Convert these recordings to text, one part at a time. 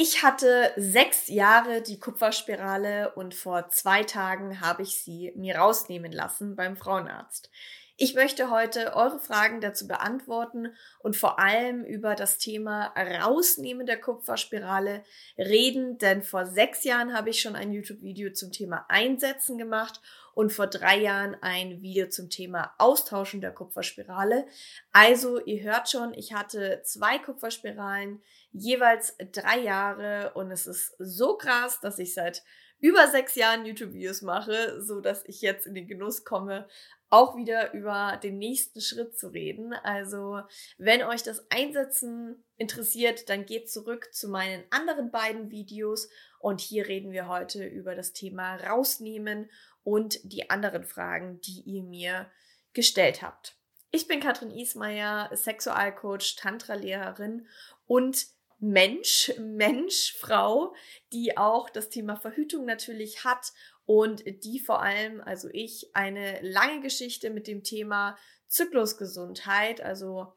Ich hatte sechs Jahre die Kupferspirale und vor zwei Tagen habe ich sie mir rausnehmen lassen beim Frauenarzt. Ich möchte heute eure Fragen dazu beantworten und vor allem über das Thema Rausnehmen der Kupferspirale reden, denn vor sechs Jahren habe ich schon ein YouTube-Video zum Thema Einsetzen gemacht und vor drei Jahren ein Video zum Thema Austauschen der Kupferspirale. Also ihr hört schon, ich hatte zwei Kupferspiralen, jeweils drei Jahre und es ist so krass, dass ich seit über sechs Jahren YouTube-Videos mache, so dass ich jetzt in den Genuss komme, auch wieder über den nächsten Schritt zu reden. Also, wenn euch das Einsetzen interessiert, dann geht zurück zu meinen anderen beiden Videos und hier reden wir heute über das Thema rausnehmen und die anderen Fragen, die ihr mir gestellt habt. Ich bin Katrin Ismaier, Sexualcoach, Tantra-Lehrerin und Mensch, Mensch, Frau, die auch das Thema Verhütung natürlich hat und die vor allem, also ich, eine lange Geschichte mit dem Thema Zyklusgesundheit, also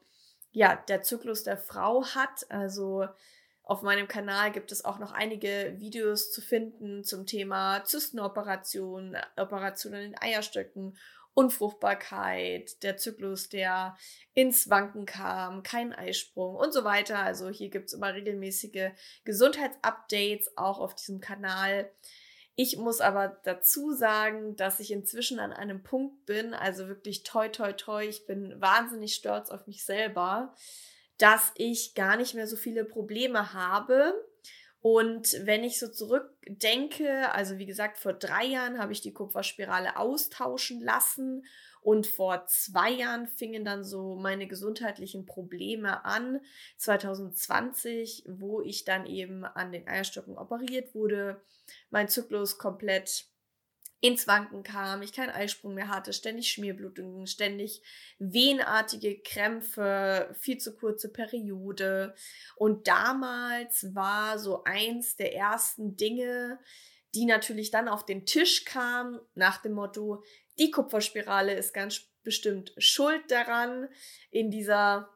ja, der Zyklus der Frau hat. Also auf meinem Kanal gibt es auch noch einige Videos zu finden zum Thema Zystenoperation, Operationen in Eierstöcken Unfruchtbarkeit, der Zyklus, der ins Wanken kam, kein Eisprung und so weiter. Also hier gibt es immer regelmäßige Gesundheitsupdates auch auf diesem Kanal. Ich muss aber dazu sagen, dass ich inzwischen an einem Punkt bin, also wirklich toi toi toi, ich bin wahnsinnig stolz auf mich selber, dass ich gar nicht mehr so viele Probleme habe und wenn ich so zurückdenke, also wie gesagt, vor drei Jahren habe ich die Kupferspirale austauschen lassen und vor zwei Jahren fingen dann so meine gesundheitlichen Probleme an. 2020, wo ich dann eben an den Eierstöcken operiert wurde, mein Zyklus komplett ins Wanken kam, ich keinen Eisprung mehr hatte, ständig Schmierblutungen, ständig wehenartige Krämpfe, viel zu kurze Periode. Und damals war so eins der ersten Dinge, die natürlich dann auf den Tisch kam, nach dem Motto, die Kupferspirale ist ganz bestimmt schuld daran, in dieser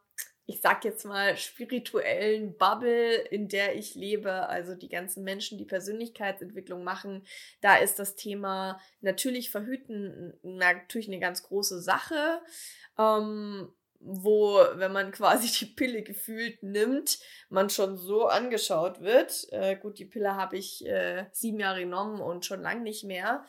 ich sag jetzt mal, spirituellen Bubble, in der ich lebe, also die ganzen Menschen, die Persönlichkeitsentwicklung machen, da ist das Thema natürlich verhüten natürlich eine ganz große Sache. Ähm, wo, wenn man quasi die Pille gefühlt nimmt, man schon so angeschaut wird. Äh, gut, die Pille habe ich äh, sieben Jahre genommen und schon lang nicht mehr.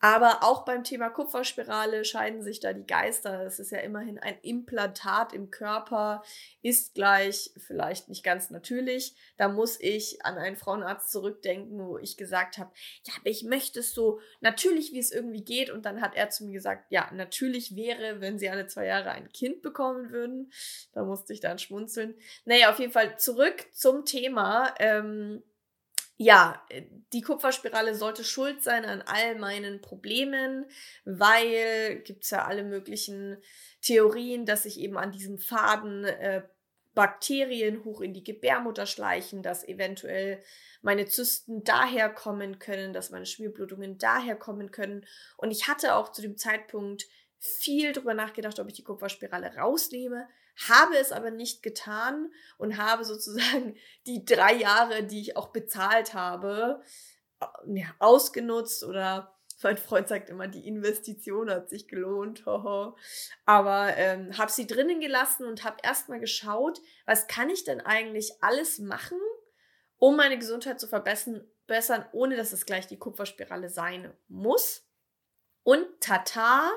Aber auch beim Thema Kupferspirale scheiden sich da die Geister. Es ist ja immerhin ein Implantat im Körper, ist gleich vielleicht nicht ganz natürlich. Da muss ich an einen Frauenarzt zurückdenken, wo ich gesagt habe, ja, aber ich möchte es so natürlich, wie es irgendwie geht. Und dann hat er zu mir gesagt, ja, natürlich wäre, wenn sie alle zwei Jahre ein Kind bekommen würden. Da musste ich dann schmunzeln. Naja, auf jeden Fall zurück zum Thema. Ähm, ja, äh, die Kupferspirale sollte schuld sein an all meinen Problemen, weil gibt's ja alle möglichen Theorien, dass sich eben an diesem Faden äh, Bakterien hoch in die Gebärmutter schleichen, dass eventuell meine Zysten daher kommen können, dass meine Schmierblutungen daher kommen können. Und ich hatte auch zu dem Zeitpunkt viel drüber nachgedacht, ob ich die Kupferspirale rausnehme, habe es aber nicht getan und habe sozusagen die drei Jahre, die ich auch bezahlt habe, ausgenutzt oder mein Freund sagt immer, die Investition hat sich gelohnt. Aber ähm, habe sie drinnen gelassen und habe erstmal geschaut, was kann ich denn eigentlich alles machen, um meine Gesundheit zu verbessern, ohne dass es gleich die Kupferspirale sein muss. Und tata,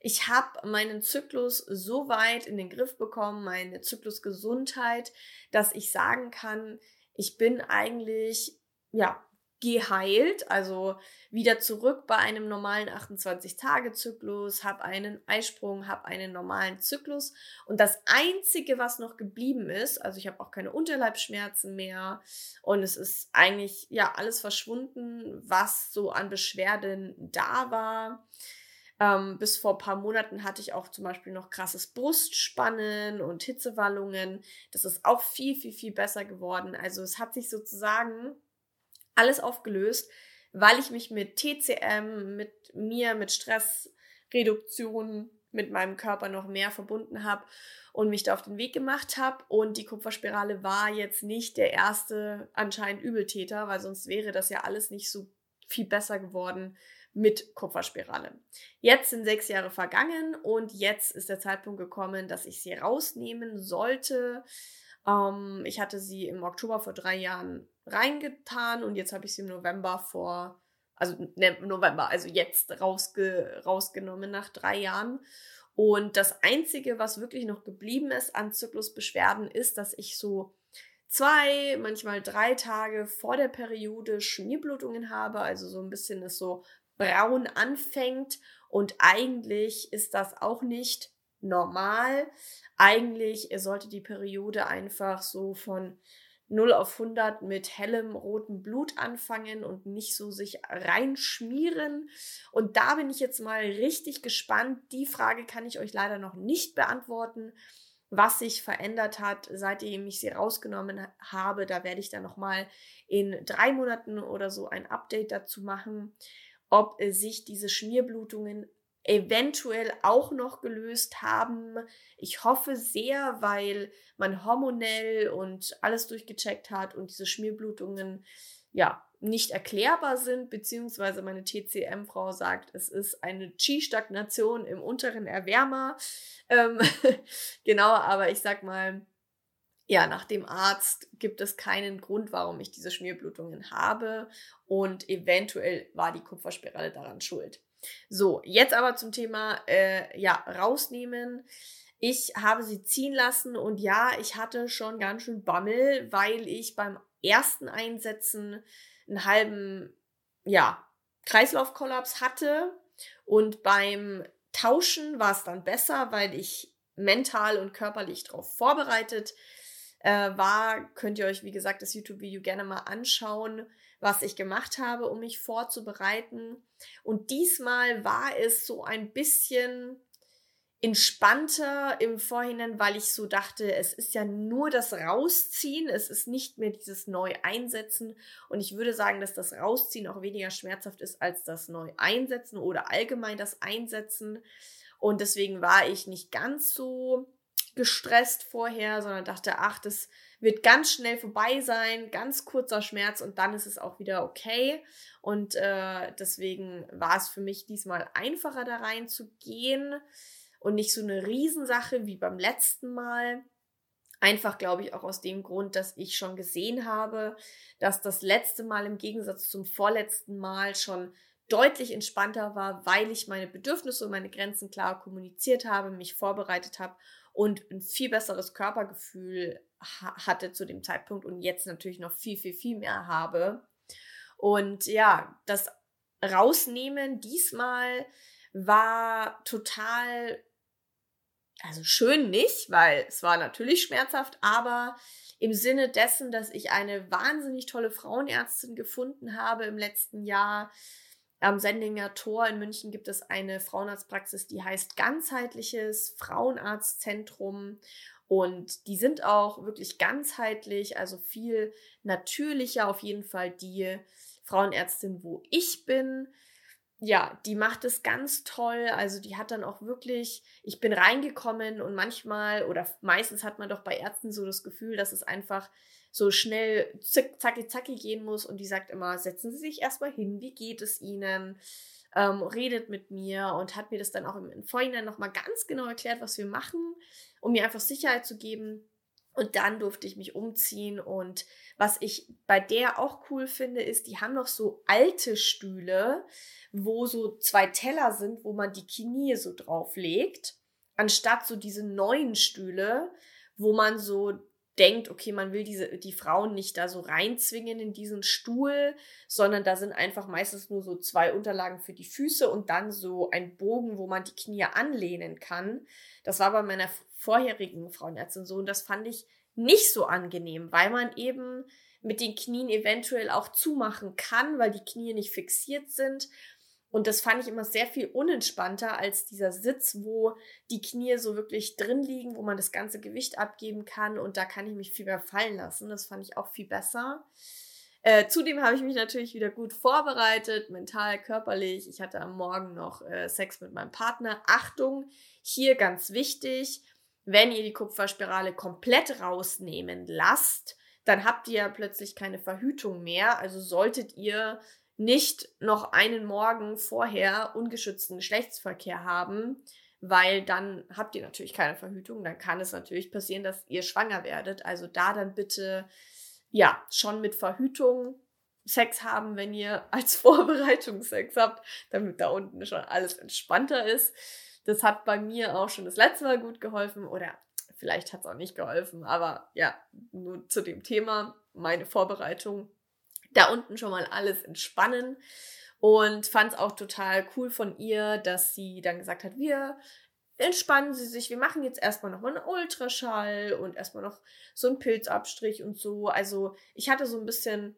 ich habe meinen Zyklus so weit in den Griff bekommen, meine Zyklusgesundheit, dass ich sagen kann, ich bin eigentlich, ja, geheilt, also wieder zurück bei einem normalen 28-Tage-Zyklus, habe einen Eisprung, habe einen normalen Zyklus und das Einzige, was noch geblieben ist, also ich habe auch keine Unterleibsschmerzen mehr und es ist eigentlich ja alles verschwunden, was so an Beschwerden da war. Ähm, bis vor ein paar Monaten hatte ich auch zum Beispiel noch krasses Brustspannen und Hitzewallungen. Das ist auch viel, viel, viel besser geworden. Also es hat sich sozusagen alles aufgelöst, weil ich mich mit TCM, mit mir, mit Stressreduktion mit meinem Körper noch mehr verbunden habe und mich da auf den Weg gemacht habe. Und die Kupferspirale war jetzt nicht der erste anscheinend Übeltäter, weil sonst wäre das ja alles nicht so viel besser geworden mit Kupferspirale. Jetzt sind sechs Jahre vergangen und jetzt ist der Zeitpunkt gekommen, dass ich sie rausnehmen sollte. Ähm, ich hatte sie im Oktober vor drei Jahren reingetan und jetzt habe ich sie im November vor also ne, November, also jetzt rausge, rausgenommen nach drei Jahren. Und das Einzige, was wirklich noch geblieben ist an Zyklusbeschwerden, ist, dass ich so zwei, manchmal drei Tage vor der Periode Schmierblutungen habe, also so ein bisschen es so braun anfängt. Und eigentlich ist das auch nicht normal. Eigentlich sollte die Periode einfach so von 0 auf 100 mit hellem rotem Blut anfangen und nicht so sich reinschmieren. Und da bin ich jetzt mal richtig gespannt. Die Frage kann ich euch leider noch nicht beantworten, was sich verändert hat, seitdem ich sie rausgenommen habe. Da werde ich dann nochmal in drei Monaten oder so ein Update dazu machen, ob sich diese Schmierblutungen eventuell auch noch gelöst haben. Ich hoffe sehr, weil man hormonell und alles durchgecheckt hat und diese Schmierblutungen ja nicht erklärbar sind, beziehungsweise meine TCM-Frau sagt, es ist eine Chi-Stagnation im unteren Erwärmer. Ähm, genau, aber ich sag mal, ja, nach dem Arzt gibt es keinen Grund, warum ich diese Schmierblutungen habe und eventuell war die Kupferspirale daran schuld. So, jetzt aber zum Thema, äh, ja, rausnehmen. Ich habe sie ziehen lassen und ja, ich hatte schon ganz schön Bammel, weil ich beim ersten Einsetzen einen halben, ja, Kreislaufkollaps hatte und beim Tauschen war es dann besser, weil ich mental und körperlich darauf vorbereitet äh, war. Könnt ihr euch, wie gesagt, das YouTube-Video gerne mal anschauen was ich gemacht habe, um mich vorzubereiten. Und diesmal war es so ein bisschen entspannter im Vorhinein, weil ich so dachte, es ist ja nur das Rausziehen, es ist nicht mehr dieses Neu-Einsetzen. Und ich würde sagen, dass das Rausziehen auch weniger schmerzhaft ist als das Neu-Einsetzen oder allgemein das Einsetzen. Und deswegen war ich nicht ganz so gestresst vorher, sondern dachte, ach, das wird ganz schnell vorbei sein, ganz kurzer Schmerz und dann ist es auch wieder okay. Und äh, deswegen war es für mich diesmal einfacher da reinzugehen und nicht so eine Riesensache wie beim letzten Mal. Einfach, glaube ich, auch aus dem Grund, dass ich schon gesehen habe, dass das letzte Mal im Gegensatz zum vorletzten Mal schon deutlich entspannter war, weil ich meine Bedürfnisse und meine Grenzen klar kommuniziert habe, mich vorbereitet habe und ein viel besseres Körpergefühl ha hatte zu dem Zeitpunkt und jetzt natürlich noch viel, viel, viel mehr habe. Und ja, das Rausnehmen diesmal war total, also schön nicht, weil es war natürlich schmerzhaft, aber im Sinne dessen, dass ich eine wahnsinnig tolle Frauenärztin gefunden habe im letzten Jahr, am Sendinger Tor in München gibt es eine Frauenarztpraxis, die heißt ganzheitliches Frauenarztzentrum. Und die sind auch wirklich ganzheitlich, also viel natürlicher auf jeden Fall die Frauenärztin, wo ich bin ja, die macht es ganz toll. Also die hat dann auch wirklich, ich bin reingekommen und manchmal oder meistens hat man doch bei Ärzten so das Gefühl, dass es einfach so schnell zick, zacki, zacki gehen muss und die sagt immer, setzen Sie sich erstmal hin, wie geht es Ihnen? Ähm, redet mit mir und hat mir das dann auch im Vorhinein nochmal ganz genau erklärt, was wir machen, um mir einfach Sicherheit zu geben. Und dann durfte ich mich umziehen. Und was ich bei der auch cool finde, ist, die haben noch so alte Stühle, wo so zwei Teller sind, wo man die Knie so drauflegt, anstatt so diese neuen Stühle, wo man so denkt, okay, man will diese, die Frauen nicht da so reinzwingen in diesen Stuhl, sondern da sind einfach meistens nur so zwei Unterlagen für die Füße und dann so ein Bogen, wo man die Knie anlehnen kann. Das war bei meiner vorherigen Frauenärztin so und das fand ich nicht so angenehm, weil man eben mit den Knien eventuell auch zumachen kann, weil die Knie nicht fixiert sind und das fand ich immer sehr viel unentspannter als dieser Sitz, wo die Knie so wirklich drin liegen, wo man das ganze Gewicht abgeben kann und da kann ich mich viel mehr fallen lassen. Das fand ich auch viel besser. Äh, zudem habe ich mich natürlich wieder gut vorbereitet, mental, körperlich. Ich hatte am Morgen noch äh, Sex mit meinem Partner. Achtung, hier ganz wichtig, wenn ihr die Kupferspirale komplett rausnehmen lasst, dann habt ihr plötzlich keine Verhütung mehr. Also solltet ihr nicht noch einen Morgen vorher ungeschützten Geschlechtsverkehr haben, weil dann habt ihr natürlich keine Verhütung. Dann kann es natürlich passieren, dass ihr schwanger werdet. Also da dann bitte, ja, schon mit Verhütung Sex haben, wenn ihr als Vorbereitung Sex habt, damit da unten schon alles entspannter ist. Das hat bei mir auch schon das letzte Mal gut geholfen oder vielleicht hat es auch nicht geholfen, aber ja, nur zu dem Thema, meine Vorbereitung. Da unten schon mal alles entspannen und fand es auch total cool von ihr, dass sie dann gesagt hat, wir entspannen Sie sich, wir machen jetzt erstmal nochmal einen Ultraschall und erstmal noch so einen Pilzabstrich und so. Also ich hatte so ein bisschen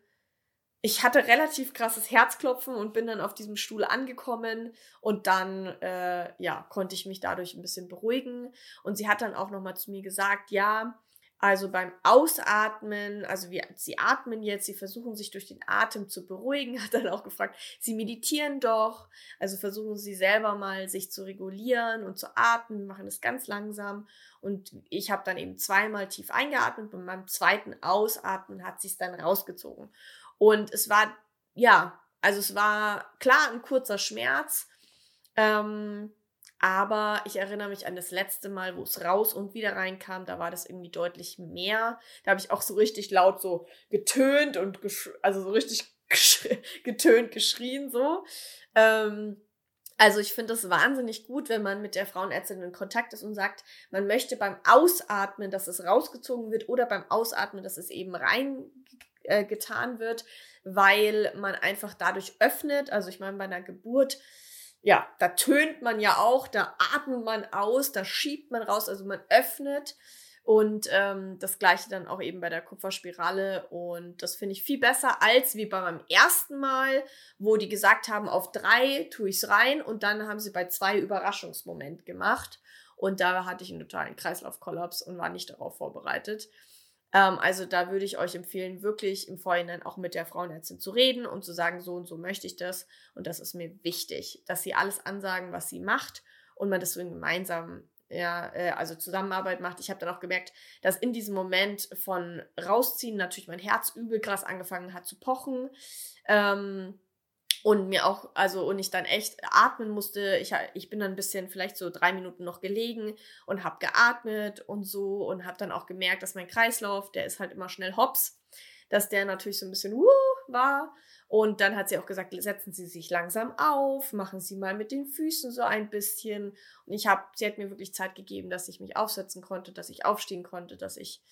ich hatte relativ krasses Herzklopfen und bin dann auf diesem Stuhl angekommen und dann äh, ja konnte ich mich dadurch ein bisschen beruhigen und sie hat dann auch noch mal zu mir gesagt ja also beim Ausatmen also wir sie atmen jetzt sie versuchen sich durch den Atem zu beruhigen hat dann auch gefragt sie meditieren doch. Also versuchen sie selber mal sich zu regulieren und zu atmen. Machen es ganz langsam. Und ich habe dann eben zweimal tief eingeatmet. Und beim zweiten Ausatmen hat sie es dann rausgezogen. Und es war, ja, also es war klar ein kurzer Schmerz. Ähm, aber ich erinnere mich an das letzte Mal, wo es raus und wieder reinkam, da war das irgendwie deutlich mehr. Da habe ich auch so richtig laut so getönt und also so richtig getönt, geschrien so. Ähm, also ich finde es wahnsinnig gut, wenn man mit der Frauenärztin in Kontakt ist und sagt, man möchte beim Ausatmen, dass es rausgezogen wird oder beim Ausatmen, dass es eben rein äh, getan wird, weil man einfach dadurch öffnet. Also ich meine, bei einer Geburt, ja, da tönt man ja auch, da atmet man aus, da schiebt man raus, also man öffnet. Und ähm, das gleiche dann auch eben bei der Kupferspirale. Und das finde ich viel besser als wie bei meinem ersten Mal, wo die gesagt haben, auf drei tue ich es rein und dann haben sie bei zwei Überraschungsmoment gemacht. Und da hatte ich einen totalen Kreislaufkollaps und war nicht darauf vorbereitet. Ähm, also da würde ich euch empfehlen, wirklich im Vorhinein auch mit der Frauenärztin zu reden und zu sagen, so und so möchte ich das. Und das ist mir wichtig, dass sie alles ansagen, was sie macht und man das so gemeinsam ja, äh, also Zusammenarbeit macht. Ich habe dann auch gemerkt, dass in diesem Moment von rausziehen natürlich mein Herz übel krass angefangen hat zu pochen. Ähm, und mir auch, also, und ich dann echt atmen musste. Ich, ich bin dann ein bisschen, vielleicht so drei Minuten noch gelegen und habe geatmet und so und habe dann auch gemerkt, dass mein Kreislauf, der ist halt immer schnell hops, dass der natürlich so ein bisschen wuh war. Und dann hat sie auch gesagt, setzen Sie sich langsam auf, machen Sie mal mit den Füßen so ein bisschen. Und ich habe, sie hat mir wirklich Zeit gegeben, dass ich mich aufsetzen konnte, dass ich aufstehen konnte, dass ich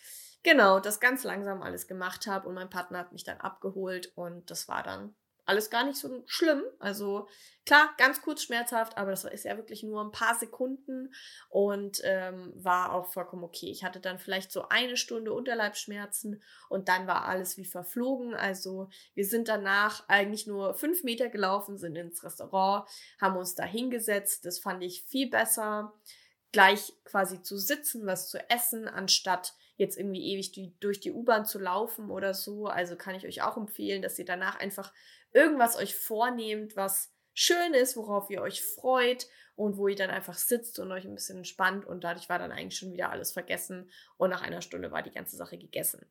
genau das ganz langsam alles gemacht habe. Und mein Partner hat mich dann abgeholt und das war dann alles gar nicht so schlimm. Also klar, ganz kurz schmerzhaft, aber das ist ja wirklich nur ein paar Sekunden und ähm, war auch vollkommen okay. Ich hatte dann vielleicht so eine Stunde Unterleibsschmerzen und dann war alles wie verflogen. Also wir sind danach eigentlich nur fünf Meter gelaufen, sind ins Restaurant, haben uns da hingesetzt. Das fand ich viel besser gleich quasi zu sitzen, was zu essen, anstatt jetzt irgendwie ewig die, durch die U-Bahn zu laufen oder so. Also kann ich euch auch empfehlen, dass ihr danach einfach irgendwas euch vornehmt, was schön ist, worauf ihr euch freut und wo ihr dann einfach sitzt und euch ein bisschen entspannt und dadurch war dann eigentlich schon wieder alles vergessen und nach einer Stunde war die ganze Sache gegessen.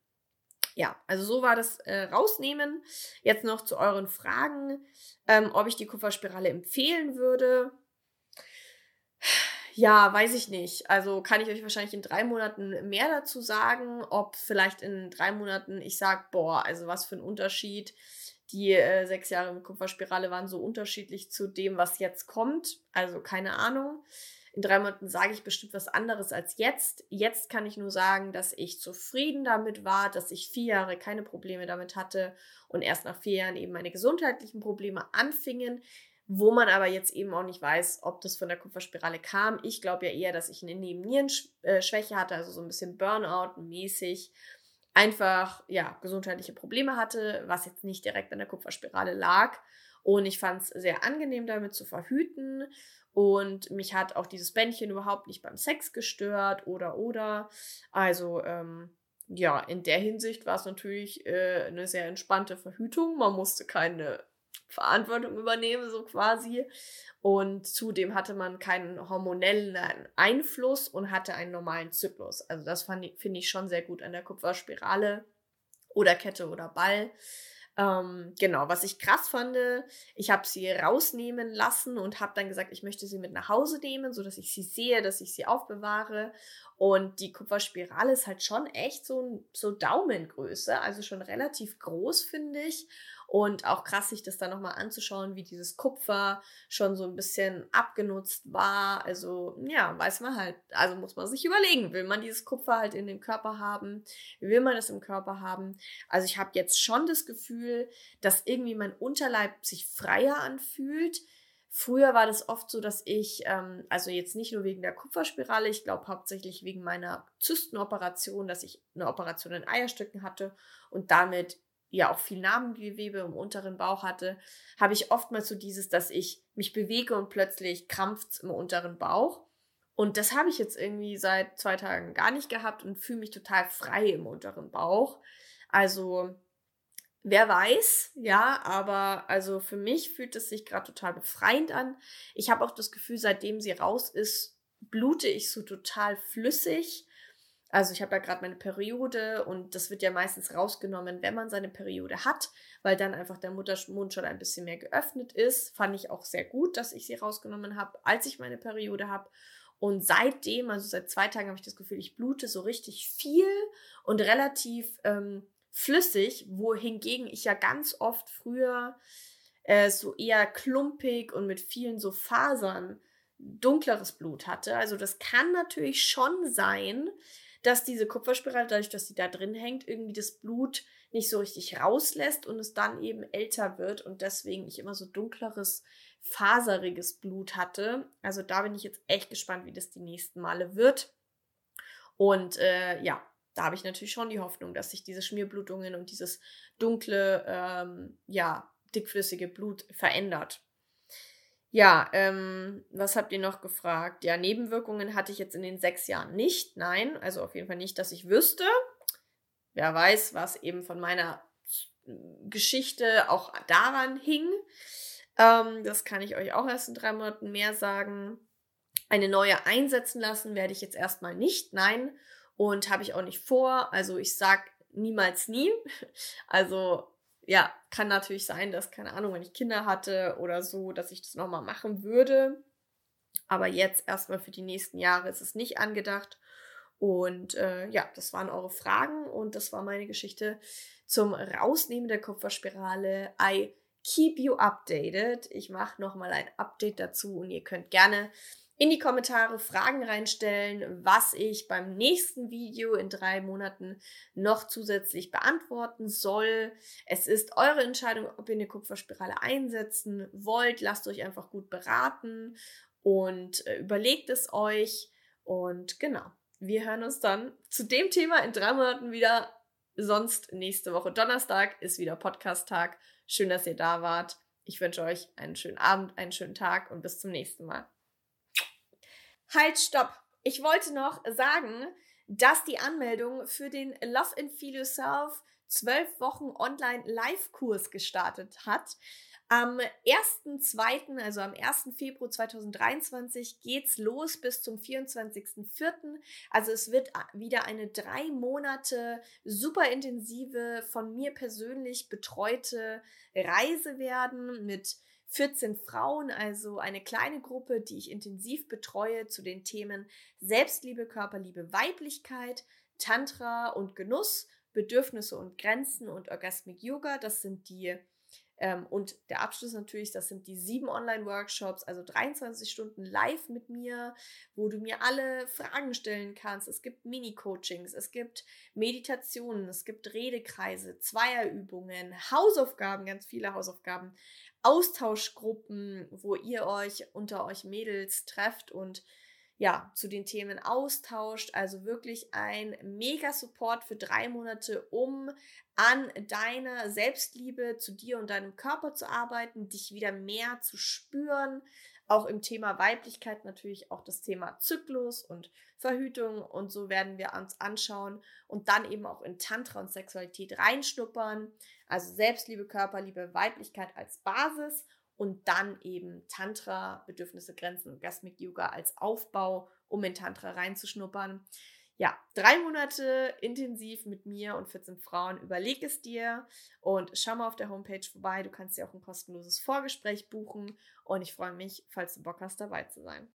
Ja, also so war das äh, rausnehmen. Jetzt noch zu euren Fragen, ähm, ob ich die Kupferspirale empfehlen würde. Ja, weiß ich nicht. Also kann ich euch wahrscheinlich in drei Monaten mehr dazu sagen, ob vielleicht in drei Monaten ich sage, boah, also was für ein Unterschied die äh, sechs Jahre mit Kupferspirale waren so unterschiedlich zu dem, was jetzt kommt. Also keine Ahnung. In drei Monaten sage ich bestimmt was anderes als jetzt. Jetzt kann ich nur sagen, dass ich zufrieden damit war, dass ich vier Jahre keine Probleme damit hatte und erst nach vier Jahren eben meine gesundheitlichen Probleme anfingen, wo man aber jetzt eben auch nicht weiß, ob das von der Kupferspirale kam. Ich glaube ja eher, dass ich eine Nebennierenschwäche hatte, also so ein bisschen Burnout-mäßig einfach ja gesundheitliche Probleme hatte, was jetzt nicht direkt an der Kupferspirale lag. Und ich fand es sehr angenehm, damit zu verhüten. Und mich hat auch dieses Bändchen überhaupt nicht beim Sex gestört oder oder. Also ähm, ja, in der Hinsicht war es natürlich äh, eine sehr entspannte Verhütung. Man musste keine Verantwortung übernehmen, so quasi. Und zudem hatte man keinen hormonellen Einfluss und hatte einen normalen Zyklus. Also das finde ich schon sehr gut an der Kupferspirale oder Kette oder Ball. Ähm, genau, was ich krass fand, ich habe sie rausnehmen lassen und habe dann gesagt, ich möchte sie mit nach Hause nehmen, sodass ich sie sehe, dass ich sie aufbewahre. Und die Kupferspirale ist halt schon echt so, so Daumengröße, also schon relativ groß, finde ich. Und auch krass, sich das dann nochmal anzuschauen, wie dieses Kupfer schon so ein bisschen abgenutzt war. Also, ja, weiß man halt, also muss man sich überlegen, will man dieses Kupfer halt in dem Körper haben? Will man das im Körper haben? Also, ich habe jetzt schon das Gefühl, dass irgendwie mein Unterleib sich freier anfühlt. Früher war das oft so, dass ich, ähm, also jetzt nicht nur wegen der Kupferspirale, ich glaube hauptsächlich wegen meiner Zystenoperation, dass ich eine Operation in Eierstöcken hatte und damit ja auch viel Narbengewebe im unteren Bauch hatte, habe ich oftmals so dieses, dass ich mich bewege und plötzlich krampft im unteren Bauch. Und das habe ich jetzt irgendwie seit zwei Tagen gar nicht gehabt und fühle mich total frei im unteren Bauch. Also, wer weiß, ja, aber also für mich fühlt es sich gerade total befreiend an. Ich habe auch das Gefühl, seitdem sie raus ist, blute ich so total flüssig also ich habe ja gerade meine Periode und das wird ja meistens rausgenommen, wenn man seine Periode hat, weil dann einfach der Muttermund schon ein bisschen mehr geöffnet ist. Fand ich auch sehr gut, dass ich sie rausgenommen habe, als ich meine Periode habe. Und seitdem, also seit zwei Tagen, habe ich das Gefühl, ich blute so richtig viel und relativ ähm, flüssig, wohingegen ich ja ganz oft früher äh, so eher klumpig und mit vielen so Fasern dunkleres Blut hatte. Also das kann natürlich schon sein, dass diese Kupferspirale, dadurch, dass sie da drin hängt, irgendwie das Blut nicht so richtig rauslässt und es dann eben älter wird und deswegen ich immer so dunkleres, faseriges Blut hatte. Also da bin ich jetzt echt gespannt, wie das die nächsten Male wird. Und äh, ja, da habe ich natürlich schon die Hoffnung, dass sich diese Schmierblutungen und dieses dunkle, ähm, ja, dickflüssige Blut verändert. Ja, ähm, was habt ihr noch gefragt? Ja, Nebenwirkungen hatte ich jetzt in den sechs Jahren nicht. Nein, also auf jeden Fall nicht, dass ich wüsste. Wer weiß, was eben von meiner Geschichte auch daran hing. Ähm, das kann ich euch auch erst in drei Monaten mehr sagen. Eine neue einsetzen lassen werde ich jetzt erstmal nicht. Nein. Und habe ich auch nicht vor. Also ich sag niemals nie. Also ja, kann natürlich sein, dass, keine Ahnung, wenn ich Kinder hatte oder so, dass ich das nochmal machen würde. Aber jetzt erstmal für die nächsten Jahre ist es nicht angedacht. Und äh, ja, das waren eure Fragen und das war meine Geschichte zum Rausnehmen der Kupferspirale. I keep you updated. Ich mache nochmal ein Update dazu und ihr könnt gerne in die Kommentare Fragen reinstellen, was ich beim nächsten Video in drei Monaten noch zusätzlich beantworten soll. Es ist eure Entscheidung, ob ihr eine Kupferspirale einsetzen wollt. Lasst euch einfach gut beraten und äh, überlegt es euch. Und genau, wir hören uns dann zu dem Thema in drei Monaten wieder. Sonst nächste Woche Donnerstag ist wieder Podcast-Tag. Schön, dass ihr da wart. Ich wünsche euch einen schönen Abend, einen schönen Tag und bis zum nächsten Mal. Halt, stopp. Ich wollte noch sagen, dass die Anmeldung für den Love and Feel Yourself 12 Wochen Online-Live-Kurs gestartet hat. Am 1.2., also am 1. Februar 2023, geht's los bis zum 24.04. Also es wird wieder eine drei Monate super intensive, von mir persönlich betreute Reise werden mit 14 Frauen, also eine kleine Gruppe, die ich intensiv betreue zu den Themen Selbstliebe, Körperliebe, Weiblichkeit, Tantra und Genuss, Bedürfnisse und Grenzen und Orgasmic Yoga. Das sind die und der Abschluss natürlich, das sind die sieben Online-Workshops, also 23 Stunden live mit mir, wo du mir alle Fragen stellen kannst. Es gibt Mini-Coachings, es gibt Meditationen, es gibt Redekreise, Zweierübungen, Hausaufgaben, ganz viele Hausaufgaben, Austauschgruppen, wo ihr euch unter euch Mädels trefft und ja, zu den Themen austauscht. Also wirklich ein mega Support für drei Monate, um an deiner Selbstliebe zu dir und deinem Körper zu arbeiten, dich wieder mehr zu spüren auch im Thema Weiblichkeit natürlich auch das Thema Zyklus und Verhütung und so werden wir uns anschauen und dann eben auch in Tantra und Sexualität reinschnuppern. Also Selbstliebe, Körperliebe, Weiblichkeit als Basis und dann eben Tantra, Bedürfnisse, Grenzen und Gasmic Yoga als Aufbau, um in Tantra reinzuschnuppern. Ja, drei Monate intensiv mit mir und 14 Frauen. Überleg es dir und schau mal auf der Homepage vorbei. Du kannst dir auch ein kostenloses Vorgespräch buchen und ich freue mich, falls du Bock hast, dabei zu sein.